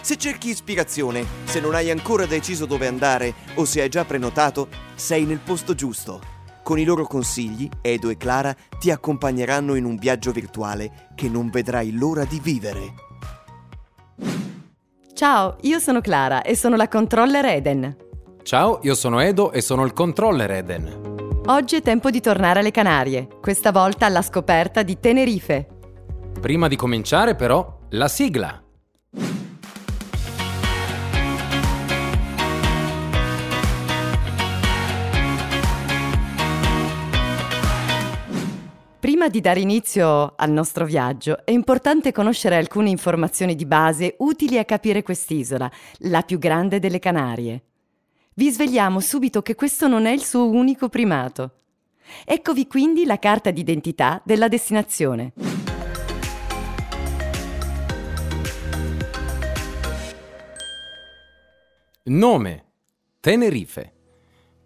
Se cerchi ispirazione, se non hai ancora deciso dove andare o se hai già prenotato, sei nel posto giusto. Con i loro consigli, Edo e Clara ti accompagneranno in un viaggio virtuale che non vedrai l'ora di vivere. Ciao, io sono Clara e sono la controller Eden. Ciao, io sono Edo e sono il controller Eden. Oggi è tempo di tornare alle Canarie, questa volta alla scoperta di Tenerife. Prima di cominciare però, la sigla. Prima di dare inizio al nostro viaggio è importante conoscere alcune informazioni di base utili a capire quest'isola, la più grande delle Canarie. Vi svegliamo subito che questo non è il suo unico primato. Eccovi quindi la carta d'identità della destinazione. Nome. Tenerife.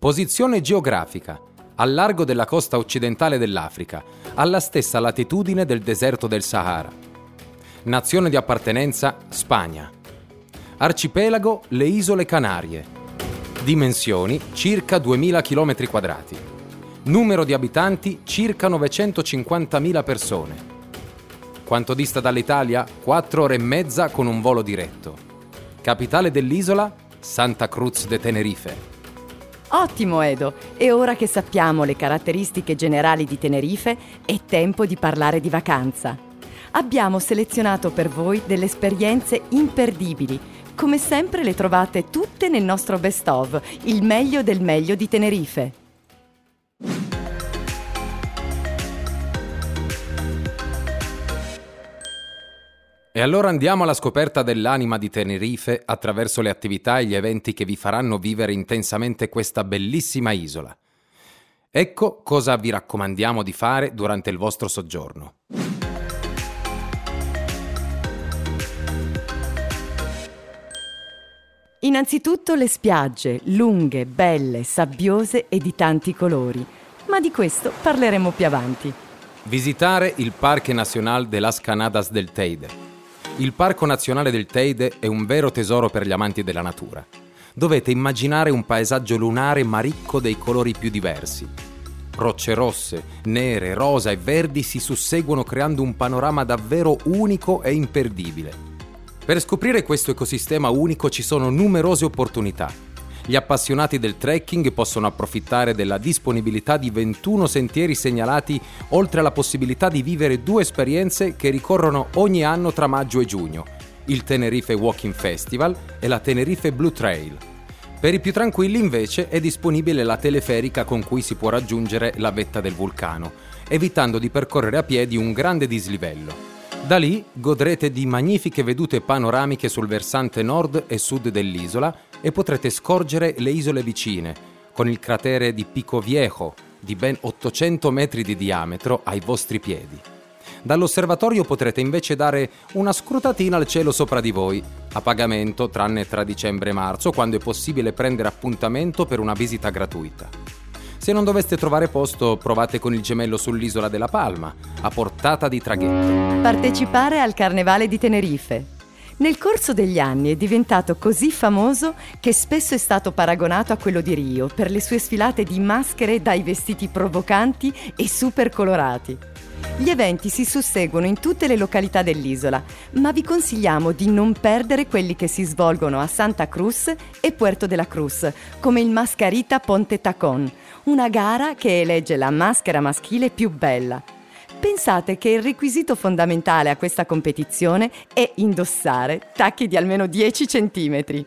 Posizione geografica. Al largo della costa occidentale dell'Africa, alla stessa latitudine del deserto del Sahara. Nazione di appartenenza Spagna. Arcipelago le Isole Canarie. Dimensioni circa 2000 km quadrati. Numero di abitanti circa 950.000 persone. Quanto dista dall'Italia? 4 ore e mezza con un volo diretto. Capitale dell'isola? Santa Cruz de Tenerife. Ottimo Edo! E ora che sappiamo le caratteristiche generali di Tenerife, è tempo di parlare di vacanza. Abbiamo selezionato per voi delle esperienze imperdibili. Come sempre le trovate tutte nel nostro best of, il meglio del meglio di Tenerife. E allora andiamo alla scoperta dell'anima di Tenerife attraverso le attività e gli eventi che vi faranno vivere intensamente questa bellissima isola. Ecco cosa vi raccomandiamo di fare durante il vostro soggiorno. Innanzitutto le spiagge, lunghe, belle, sabbiose e di tanti colori, ma di questo parleremo più avanti. Visitare il Parque Nacional de las Canadas del Teide il Parco Nazionale del Teide è un vero tesoro per gli amanti della natura. Dovete immaginare un paesaggio lunare ma ricco dei colori più diversi. Rocce rosse, nere, rosa e verdi si susseguono creando un panorama davvero unico e imperdibile. Per scoprire questo ecosistema unico ci sono numerose opportunità gli appassionati del trekking possono approfittare della disponibilità di 21 sentieri segnalati, oltre alla possibilità di vivere due esperienze che ricorrono ogni anno tra maggio e giugno, il Tenerife Walking Festival e la Tenerife Blue Trail. Per i più tranquilli invece è disponibile la teleferica con cui si può raggiungere la vetta del vulcano, evitando di percorrere a piedi un grande dislivello. Da lì godrete di magnifiche vedute panoramiche sul versante nord e sud dell'isola e potrete scorgere le isole vicine, con il cratere di Pico Viejo, di ben 800 metri di diametro, ai vostri piedi. Dall'osservatorio potrete invece dare una scrutatina al cielo sopra di voi, a pagamento tranne tra dicembre e marzo, quando è possibile prendere appuntamento per una visita gratuita. Se non doveste trovare posto, provate con il gemello sull'isola della Palma, a portata di traghetto. Partecipare al Carnevale di Tenerife. Nel corso degli anni è diventato così famoso che spesso è stato paragonato a quello di Rio per le sue sfilate di maschere dai vestiti provocanti e super colorati. Gli eventi si susseguono in tutte le località dell'isola, ma vi consigliamo di non perdere quelli che si svolgono a Santa Cruz e Puerto de la Cruz, come il Mascarita Ponte Tacón, una gara che elegge la maschera maschile più bella. Pensate che il requisito fondamentale a questa competizione è indossare tacchi di almeno 10 cm.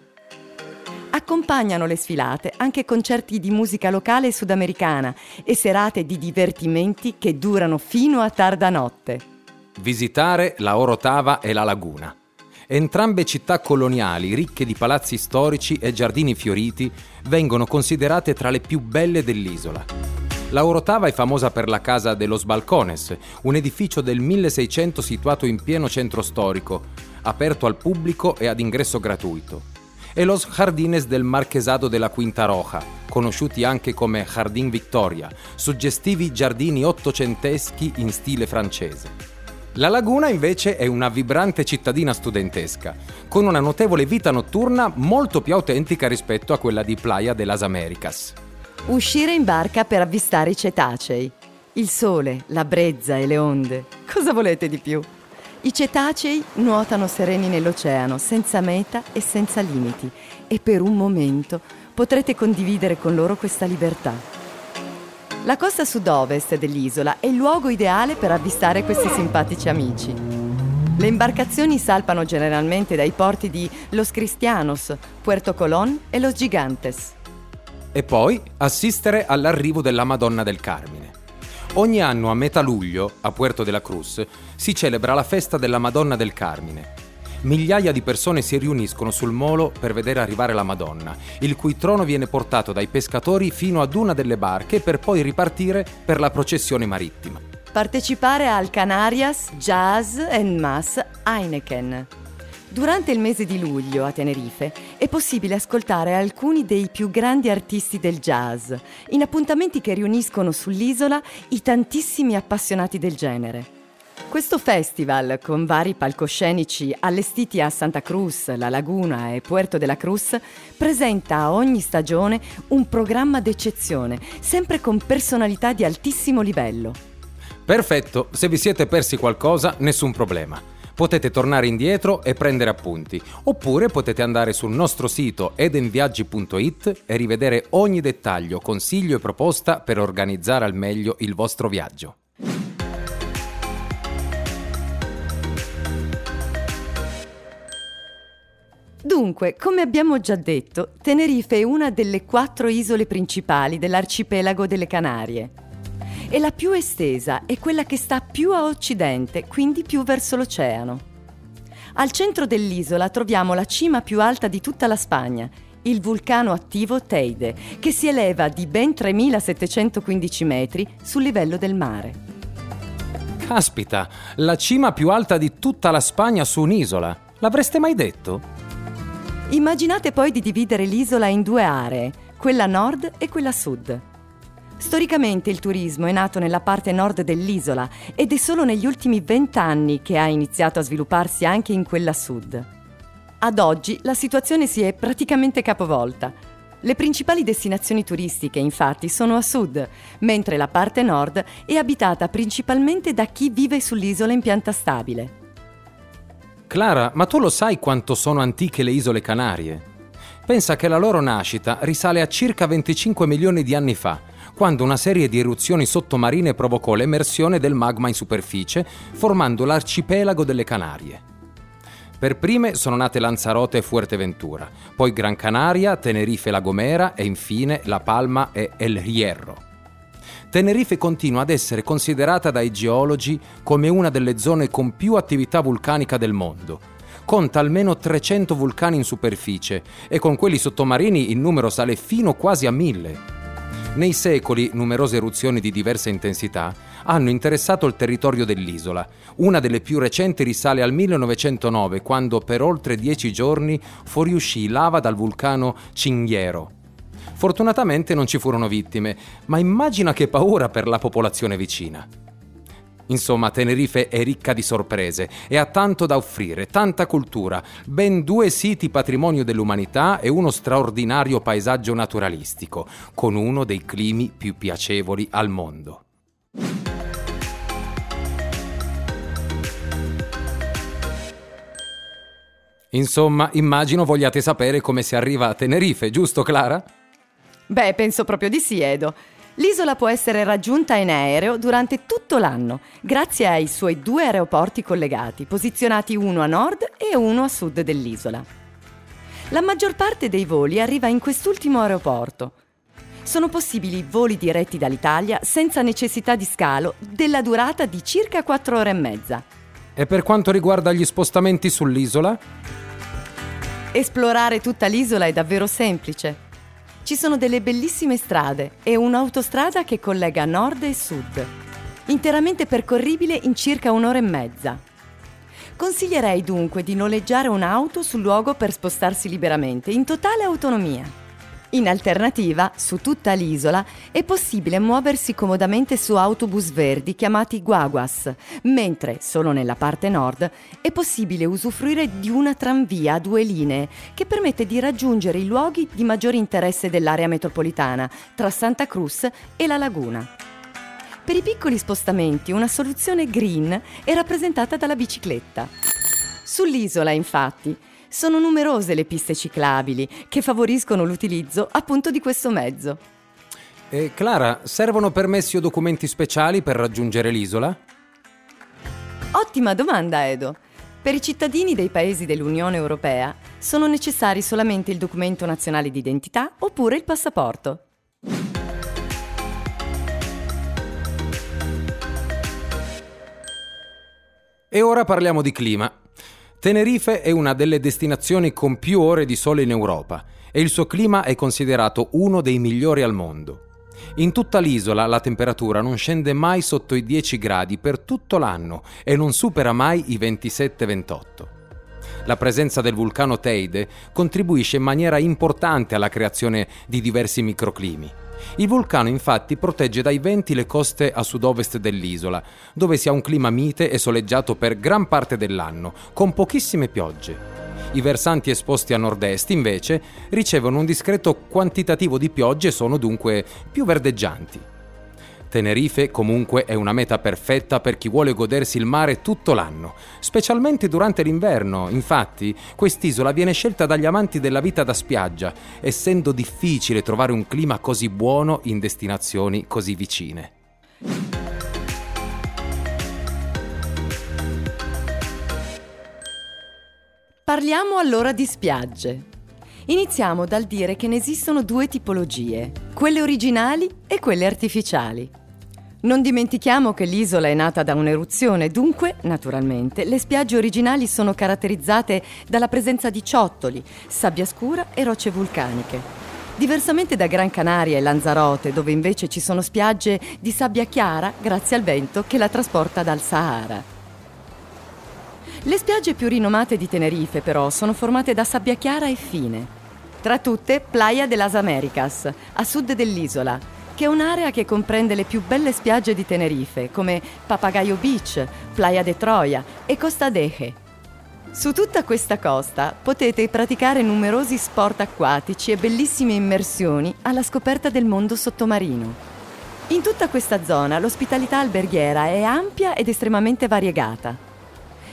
Accompagnano le sfilate anche concerti di musica locale sudamericana e serate di divertimenti che durano fino a tarda notte. Visitare la Orotava e la laguna. Entrambe città coloniali, ricche di palazzi storici e giardini fioriti, vengono considerate tra le più belle dell'isola. La Orotava è famosa per la Casa de los Balcones, un edificio del 1600 situato in pieno centro storico, aperto al pubblico e ad ingresso gratuito. E Los Jardines del Marchesado della Quinta Roja, conosciuti anche come Jardin Victoria, suggestivi giardini ottocenteschi in stile francese. La laguna invece è una vibrante cittadina studentesca, con una notevole vita notturna molto più autentica rispetto a quella di Playa de las Americas. Uscire in barca per avvistare i cetacei. Il sole, la brezza e le onde. Cosa volete di più? I cetacei nuotano sereni nell'oceano, senza meta e senza limiti, e per un momento potrete condividere con loro questa libertà. La costa sud-ovest dell'isola è il luogo ideale per avvistare questi simpatici amici. Le imbarcazioni salpano generalmente dai porti di Los Cristianos, Puerto Colón e Los Gigantes. E poi assistere all'arrivo della Madonna del Carmine. Ogni anno a metà luglio, a Puerto de la Cruz, si celebra la festa della Madonna del Carmine, migliaia di persone si riuniscono sul molo per vedere arrivare la Madonna, il cui trono viene portato dai pescatori fino ad una delle barche per poi ripartire per la processione marittima. Partecipare al Canarias Jazz and Mass Heineken. Durante il mese di luglio a Tenerife è possibile ascoltare alcuni dei più grandi artisti del jazz, in appuntamenti che riuniscono sull'isola i tantissimi appassionati del genere. Questo festival, con vari palcoscenici allestiti a Santa Cruz, La Laguna e Puerto de la Cruz, presenta a ogni stagione un programma d'eccezione, sempre con personalità di altissimo livello. Perfetto, se vi siete persi qualcosa, nessun problema. Potete tornare indietro e prendere appunti, oppure potete andare sul nostro sito edenviaggi.it e rivedere ogni dettaglio, consiglio e proposta per organizzare al meglio il vostro viaggio. Dunque, come abbiamo già detto, Tenerife è una delle quattro isole principali dell'arcipelago delle Canarie. È la più estesa e quella che sta più a occidente, quindi più verso l'oceano. Al centro dell'isola troviamo la cima più alta di tutta la Spagna, il vulcano attivo Teide, che si eleva di ben 3715 metri sul livello del mare. Caspita, la cima più alta di tutta la Spagna su un'isola. L'avreste mai detto? Immaginate poi di dividere l'isola in due aree, quella nord e quella sud. Storicamente il turismo è nato nella parte nord dell'isola ed è solo negli ultimi vent'anni che ha iniziato a svilupparsi anche in quella sud. Ad oggi la situazione si è praticamente capovolta. Le principali destinazioni turistiche infatti sono a sud, mentre la parte nord è abitata principalmente da chi vive sull'isola in pianta stabile. Clara, ma tu lo sai quanto sono antiche le isole Canarie? Pensa che la loro nascita risale a circa 25 milioni di anni fa, quando una serie di eruzioni sottomarine provocò l'emersione del magma in superficie, formando l'arcipelago delle Canarie. Per prime sono nate Lanzarote e Fuerteventura, poi Gran Canaria, Tenerife e La Gomera e infine La Palma e El Hierro. Tenerife continua ad essere considerata dai geologi come una delle zone con più attività vulcanica del mondo. Conta almeno 300 vulcani in superficie e con quelli sottomarini il numero sale fino quasi a mille. Nei secoli numerose eruzioni di diversa intensità hanno interessato il territorio dell'isola. Una delle più recenti risale al 1909, quando per oltre dieci giorni fuoriuscì lava dal vulcano Cinghiero, Fortunatamente non ci furono vittime, ma immagina che paura per la popolazione vicina. Insomma, Tenerife è ricca di sorprese e ha tanto da offrire, tanta cultura, ben due siti patrimonio dell'umanità e uno straordinario paesaggio naturalistico, con uno dei climi più piacevoli al mondo. Insomma, immagino vogliate sapere come si arriva a Tenerife, giusto Clara? Beh, penso proprio di sì, Edo. L'isola può essere raggiunta in aereo durante tutto l'anno, grazie ai suoi due aeroporti collegati, posizionati uno a nord e uno a sud dell'isola. La maggior parte dei voli arriva in quest'ultimo aeroporto. Sono possibili voli diretti dall'Italia senza necessità di scalo della durata di circa 4 ore e mezza. E per quanto riguarda gli spostamenti sull'isola? Esplorare tutta l'isola è davvero semplice. Ci sono delle bellissime strade e un'autostrada che collega nord e sud, interamente percorribile in circa un'ora e mezza. Consiglierei dunque di noleggiare un'auto sul luogo per spostarsi liberamente, in totale autonomia. In alternativa, su tutta l'isola è possibile muoversi comodamente su autobus verdi chiamati guaguas, mentre solo nella parte nord è possibile usufruire di una tranvia a due linee che permette di raggiungere i luoghi di maggiore interesse dell'area metropolitana, tra Santa Cruz e la laguna. Per i piccoli spostamenti una soluzione green è rappresentata dalla bicicletta. Sull'isola, infatti, sono numerose le piste ciclabili che favoriscono l'utilizzo appunto di questo mezzo. E Clara, servono permessi o documenti speciali per raggiungere l'isola? Ottima domanda, Edo. Per i cittadini dei paesi dell'Unione Europea sono necessari solamente il documento nazionale di identità oppure il passaporto. E ora parliamo di clima. Tenerife è una delle destinazioni con più ore di sole in Europa e il suo clima è considerato uno dei migliori al mondo. In tutta l'isola la temperatura non scende mai sotto i 10 gradi per tutto l'anno e non supera mai i 27-28. La presenza del vulcano Teide contribuisce in maniera importante alla creazione di diversi microclimi. Il vulcano infatti protegge dai venti le coste a sud-ovest dell'isola, dove si ha un clima mite e soleggiato per gran parte dell'anno, con pochissime piogge. I versanti esposti a nord-est, invece, ricevono un discreto quantitativo di piogge e sono dunque più verdeggianti. Tenerife comunque è una meta perfetta per chi vuole godersi il mare tutto l'anno, specialmente durante l'inverno. Infatti, quest'isola viene scelta dagli amanti della vita da spiaggia, essendo difficile trovare un clima così buono in destinazioni così vicine. Parliamo allora di spiagge. Iniziamo dal dire che ne esistono due tipologie, quelle originali e quelle artificiali. Non dimentichiamo che l'isola è nata da un'eruzione, dunque, naturalmente, le spiagge originali sono caratterizzate dalla presenza di ciottoli, sabbia scura e rocce vulcaniche. Diversamente da Gran Canaria e Lanzarote, dove invece ci sono spiagge di sabbia chiara grazie al vento che la trasporta dal Sahara. Le spiagge più rinomate di Tenerife, però, sono formate da sabbia chiara e fine. Tra tutte, Playa de las Americas, a sud dell'isola, che è un'area che comprende le più belle spiagge di Tenerife, come Papagayo Beach, Playa de Troia e Costa Deje. Su tutta questa costa potete praticare numerosi sport acquatici e bellissime immersioni alla scoperta del mondo sottomarino. In tutta questa zona l'ospitalità alberghiera è ampia ed estremamente variegata.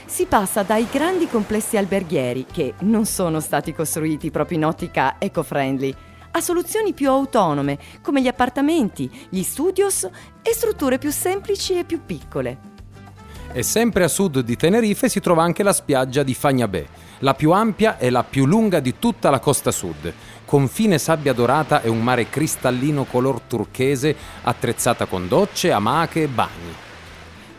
Si passa dai grandi complessi alberghieri, che non sono stati costruiti proprio in ottica eco-friendly, a soluzioni più autonome, come gli appartamenti, gli studios e strutture più semplici e più piccole. E sempre a sud di Tenerife si trova anche la spiaggia di Fagnabè, la più ampia e la più lunga di tutta la costa sud, con fine sabbia dorata e un mare cristallino color turchese attrezzata con docce, amache e bagni.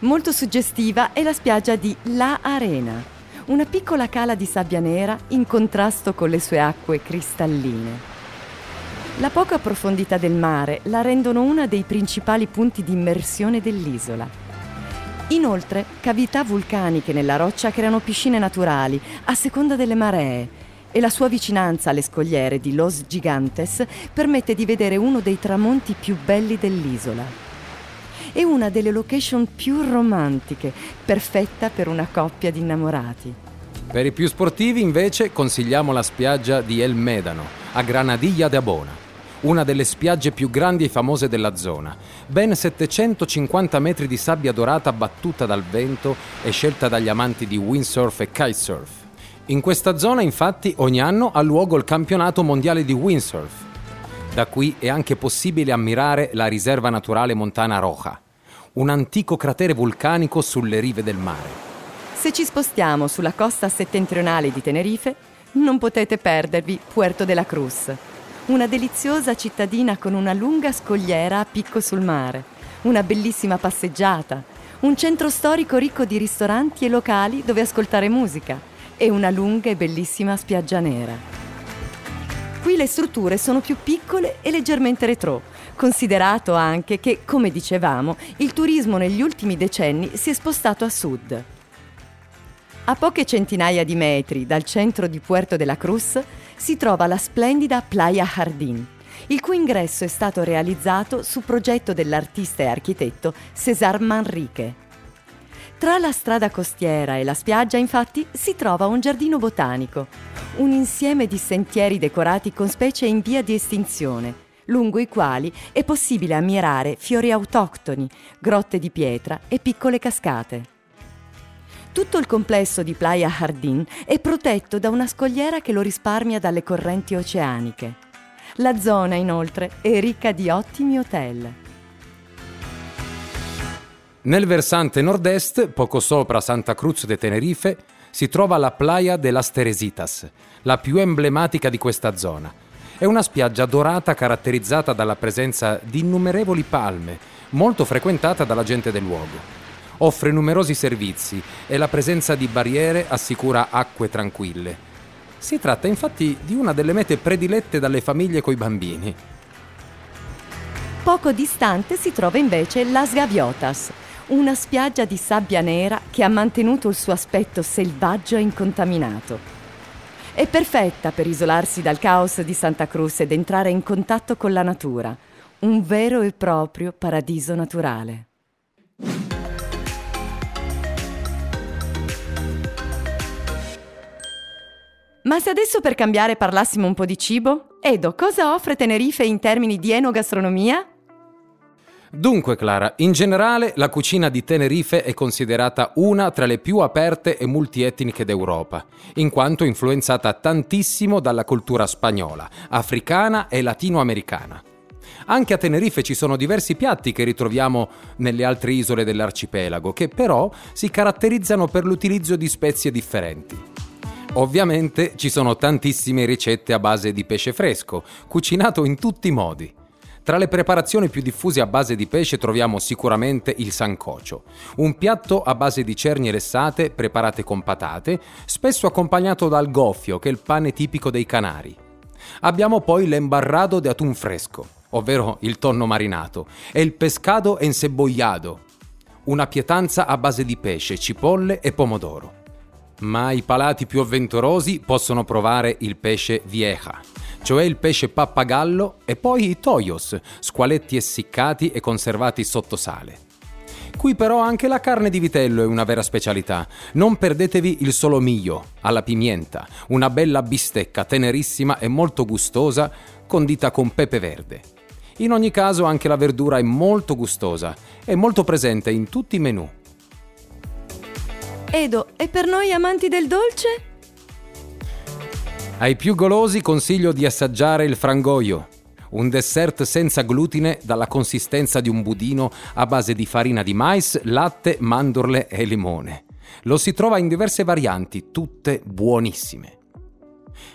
Molto suggestiva è la spiaggia di La Arena, una piccola cala di sabbia nera in contrasto con le sue acque cristalline. La poca profondità del mare la rendono uno dei principali punti di immersione dell'isola. Inoltre, cavità vulcaniche nella roccia creano piscine naturali a seconda delle maree e la sua vicinanza alle scogliere di Los Gigantes permette di vedere uno dei tramonti più belli dell'isola. È una delle location più romantiche, perfetta per una coppia di innamorati. Per i più sportivi invece consigliamo la spiaggia di El Medano, a Granadilla de Abona una delle spiagge più grandi e famose della zona. Ben 750 metri di sabbia dorata battuta dal vento e scelta dagli amanti di windsurf e kitesurf. In questa zona infatti ogni anno ha luogo il campionato mondiale di windsurf. Da qui è anche possibile ammirare la riserva naturale montana Roja, un antico cratere vulcanico sulle rive del mare. Se ci spostiamo sulla costa settentrionale di Tenerife, non potete perdervi Puerto de la Cruz, una deliziosa cittadina con una lunga scogliera a picco sul mare, una bellissima passeggiata, un centro storico ricco di ristoranti e locali dove ascoltare musica e una lunga e bellissima spiaggia nera. Qui le strutture sono più piccole e leggermente retro, considerato anche che, come dicevamo, il turismo negli ultimi decenni si è spostato a sud. A poche centinaia di metri dal centro di Puerto de la Cruz si trova la splendida Playa Jardín, il cui ingresso è stato realizzato su progetto dell'artista e architetto César Manrique. Tra la strada costiera e la spiaggia, infatti, si trova un giardino botanico, un insieme di sentieri decorati con specie in via di estinzione, lungo i quali è possibile ammirare fiori autoctoni, grotte di pietra e piccole cascate. Tutto il complesso di Playa Jardín è protetto da una scogliera che lo risparmia dalle correnti oceaniche. La zona, inoltre, è ricca di ottimi hotel. Nel versante nord-est, poco sopra Santa Cruz de Tenerife, si trova la Playa de las Teresitas, la più emblematica di questa zona. È una spiaggia dorata caratterizzata dalla presenza di innumerevoli palme, molto frequentata dalla gente del luogo offre numerosi servizi e la presenza di barriere assicura acque tranquille. Si tratta infatti di una delle mete predilette dalle famiglie coi bambini. Poco distante si trova invece Las Gaviotas, una spiaggia di sabbia nera che ha mantenuto il suo aspetto selvaggio e incontaminato. È perfetta per isolarsi dal caos di Santa Cruz ed entrare in contatto con la natura, un vero e proprio paradiso naturale. Ma se adesso per cambiare parlassimo un po' di cibo? Edo, cosa offre Tenerife in termini di enogastronomia? Dunque Clara, in generale la cucina di Tenerife è considerata una tra le più aperte e multietniche d'Europa, in quanto influenzata tantissimo dalla cultura spagnola, africana e latinoamericana. Anche a Tenerife ci sono diversi piatti che ritroviamo nelle altre isole dell'arcipelago, che però si caratterizzano per l'utilizzo di spezie differenti. Ovviamente ci sono tantissime ricette a base di pesce fresco, cucinato in tutti i modi. Tra le preparazioni più diffuse a base di pesce troviamo sicuramente il sancocio, un piatto a base di cernie lessate preparate con patate, spesso accompagnato dal goffio, che è il pane tipico dei Canari. Abbiamo poi l'embarrado de atún fresco, ovvero il tonno marinato, e il pescado encebollado, una pietanza a base di pesce, cipolle e pomodoro ma i palati più avventurosi possono provare il pesce vieja, cioè il pesce pappagallo e poi i toyos, squaletti essiccati e conservati sotto sale. Qui però anche la carne di vitello è una vera specialità. Non perdetevi il solomillo alla pimienta, una bella bistecca tenerissima e molto gustosa condita con pepe verde. In ogni caso anche la verdura è molto gustosa e molto presente in tutti i menù. Edo, e per noi amanti del dolce? Ai più golosi consiglio di assaggiare il frangoio, un dessert senza glutine dalla consistenza di un budino a base di farina di mais, latte, mandorle e limone. Lo si trova in diverse varianti, tutte buonissime.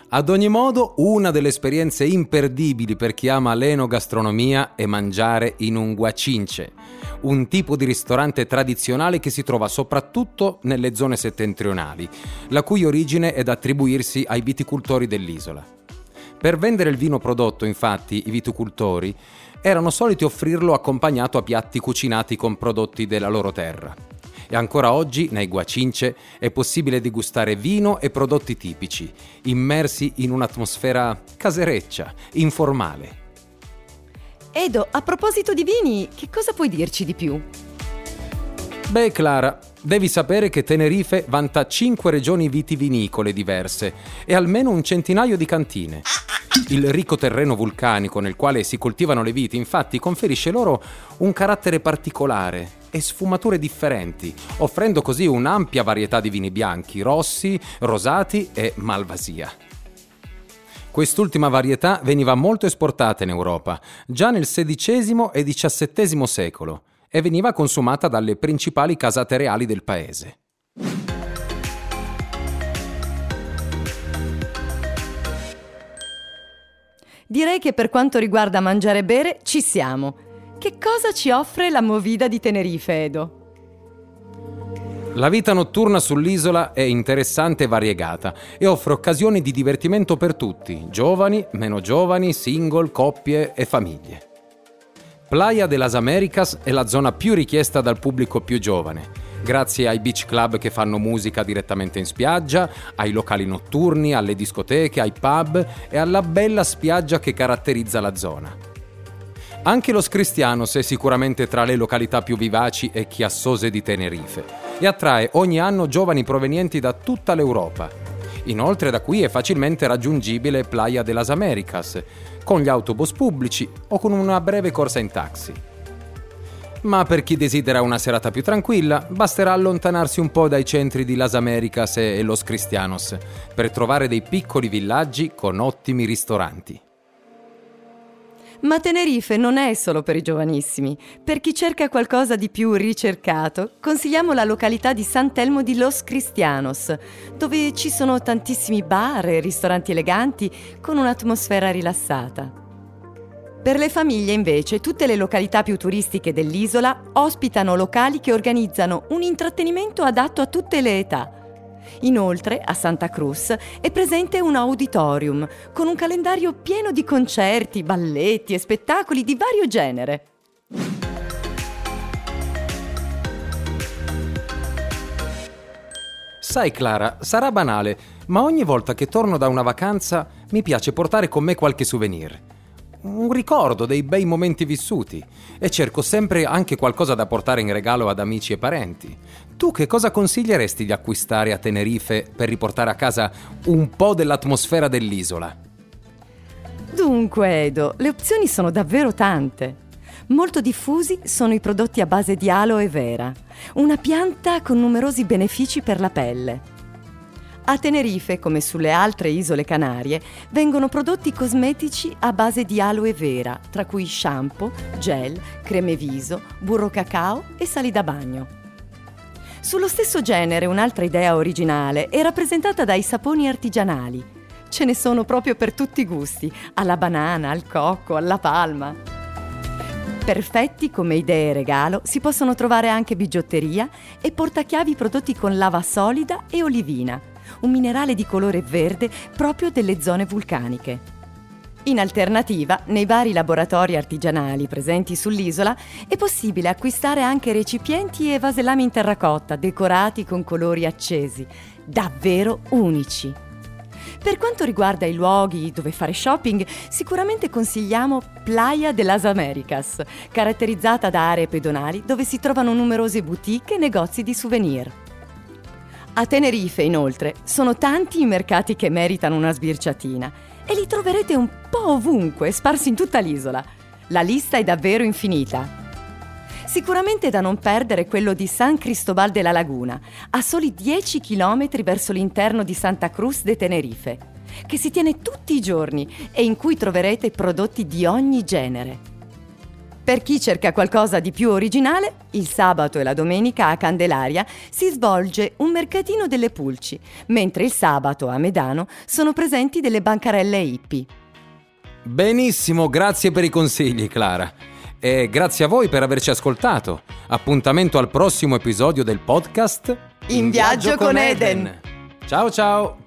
Ad ogni modo, una delle esperienze imperdibili per chi ama l'enogastronomia è mangiare in un guacince, un tipo di ristorante tradizionale che si trova soprattutto nelle zone settentrionali, la cui origine è da attribuirsi ai viticoltori dell'isola. Per vendere il vino prodotto, infatti, i viticoltori erano soliti offrirlo accompagnato a piatti cucinati con prodotti della loro terra e ancora oggi nei Guacince è possibile degustare vino e prodotti tipici, immersi in un'atmosfera casereccia, informale. Edo, a proposito di vini, che cosa puoi dirci di più? Beh, Clara, devi sapere che Tenerife vanta 5 regioni vitivinicole diverse e almeno un centinaio di cantine. Il ricco terreno vulcanico nel quale si coltivano le viti, infatti, conferisce loro un carattere particolare e sfumature differenti, offrendo così un'ampia varietà di vini bianchi, rossi, rosati e malvasia. Quest'ultima varietà veniva molto esportata in Europa, già nel XVI e XVII secolo, e veniva consumata dalle principali casate reali del paese. Direi che per quanto riguarda mangiare e bere ci siamo. Che cosa ci offre la Movida di Tenerife, Edo? La vita notturna sull'isola è interessante e variegata e offre occasioni di divertimento per tutti, giovani, meno giovani, single, coppie e famiglie. Playa de las Americas è la zona più richiesta dal pubblico più giovane, grazie ai beach club che fanno musica direttamente in spiaggia, ai locali notturni, alle discoteche, ai pub e alla bella spiaggia che caratterizza la zona. Anche Los Cristianos è sicuramente tra le località più vivaci e chiassose di Tenerife e attrae ogni anno giovani provenienti da tutta l'Europa. Inoltre da qui è facilmente raggiungibile Playa de las Americas, con gli autobus pubblici o con una breve corsa in taxi. Ma per chi desidera una serata più tranquilla, basterà allontanarsi un po' dai centri di Las Americas e Los Cristianos per trovare dei piccoli villaggi con ottimi ristoranti. Ma Tenerife non è solo per i giovanissimi. Per chi cerca qualcosa di più ricercato, consigliamo la località di Sant'Elmo di Los Cristianos, dove ci sono tantissimi bar e ristoranti eleganti con un'atmosfera rilassata. Per le famiglie invece tutte le località più turistiche dell'isola ospitano locali che organizzano un intrattenimento adatto a tutte le età Inoltre, a Santa Cruz è presente un auditorium con un calendario pieno di concerti, balletti e spettacoli di vario genere. Sai Clara, sarà banale, ma ogni volta che torno da una vacanza mi piace portare con me qualche souvenir un ricordo dei bei momenti vissuti e cerco sempre anche qualcosa da portare in regalo ad amici e parenti. Tu che cosa consiglieresti di acquistare a Tenerife per riportare a casa un po' dell'atmosfera dell'isola? Dunque, Edo, le opzioni sono davvero tante. Molto diffusi sono i prodotti a base di aloe vera, una pianta con numerosi benefici per la pelle. A Tenerife, come sulle altre isole Canarie, vengono prodotti cosmetici a base di aloe vera, tra cui shampoo, gel, creme viso, burro cacao e sali da bagno. Sullo stesso genere un'altra idea originale è rappresentata dai saponi artigianali. Ce ne sono proprio per tutti i gusti, alla banana, al cocco, alla palma. Perfetti come idee regalo si possono trovare anche bigiotteria e portachiavi prodotti con lava solida e olivina un minerale di colore verde proprio delle zone vulcaniche. In alternativa, nei vari laboratori artigianali presenti sull'isola è possibile acquistare anche recipienti e vasellami in terracotta decorati con colori accesi, davvero unici. Per quanto riguarda i luoghi dove fare shopping, sicuramente consigliamo Playa de las Americas, caratterizzata da aree pedonali dove si trovano numerose boutique e negozi di souvenir. A Tenerife, inoltre, sono tanti i mercati che meritano una sbirciatina e li troverete un po' ovunque, sparsi in tutta l'isola. La lista è davvero infinita. Sicuramente da non perdere quello di San Cristobal de la Laguna, a soli 10 km verso l'interno di Santa Cruz de Tenerife, che si tiene tutti i giorni e in cui troverete prodotti di ogni genere. Per chi cerca qualcosa di più originale, il sabato e la domenica a Candelaria si svolge un mercatino delle pulci, mentre il sabato a Medano sono presenti delle bancarelle hippie. Benissimo, grazie per i consigli, Clara. E grazie a voi per averci ascoltato. Appuntamento al prossimo episodio del podcast In, viaggio, con Eden. Ciao ciao!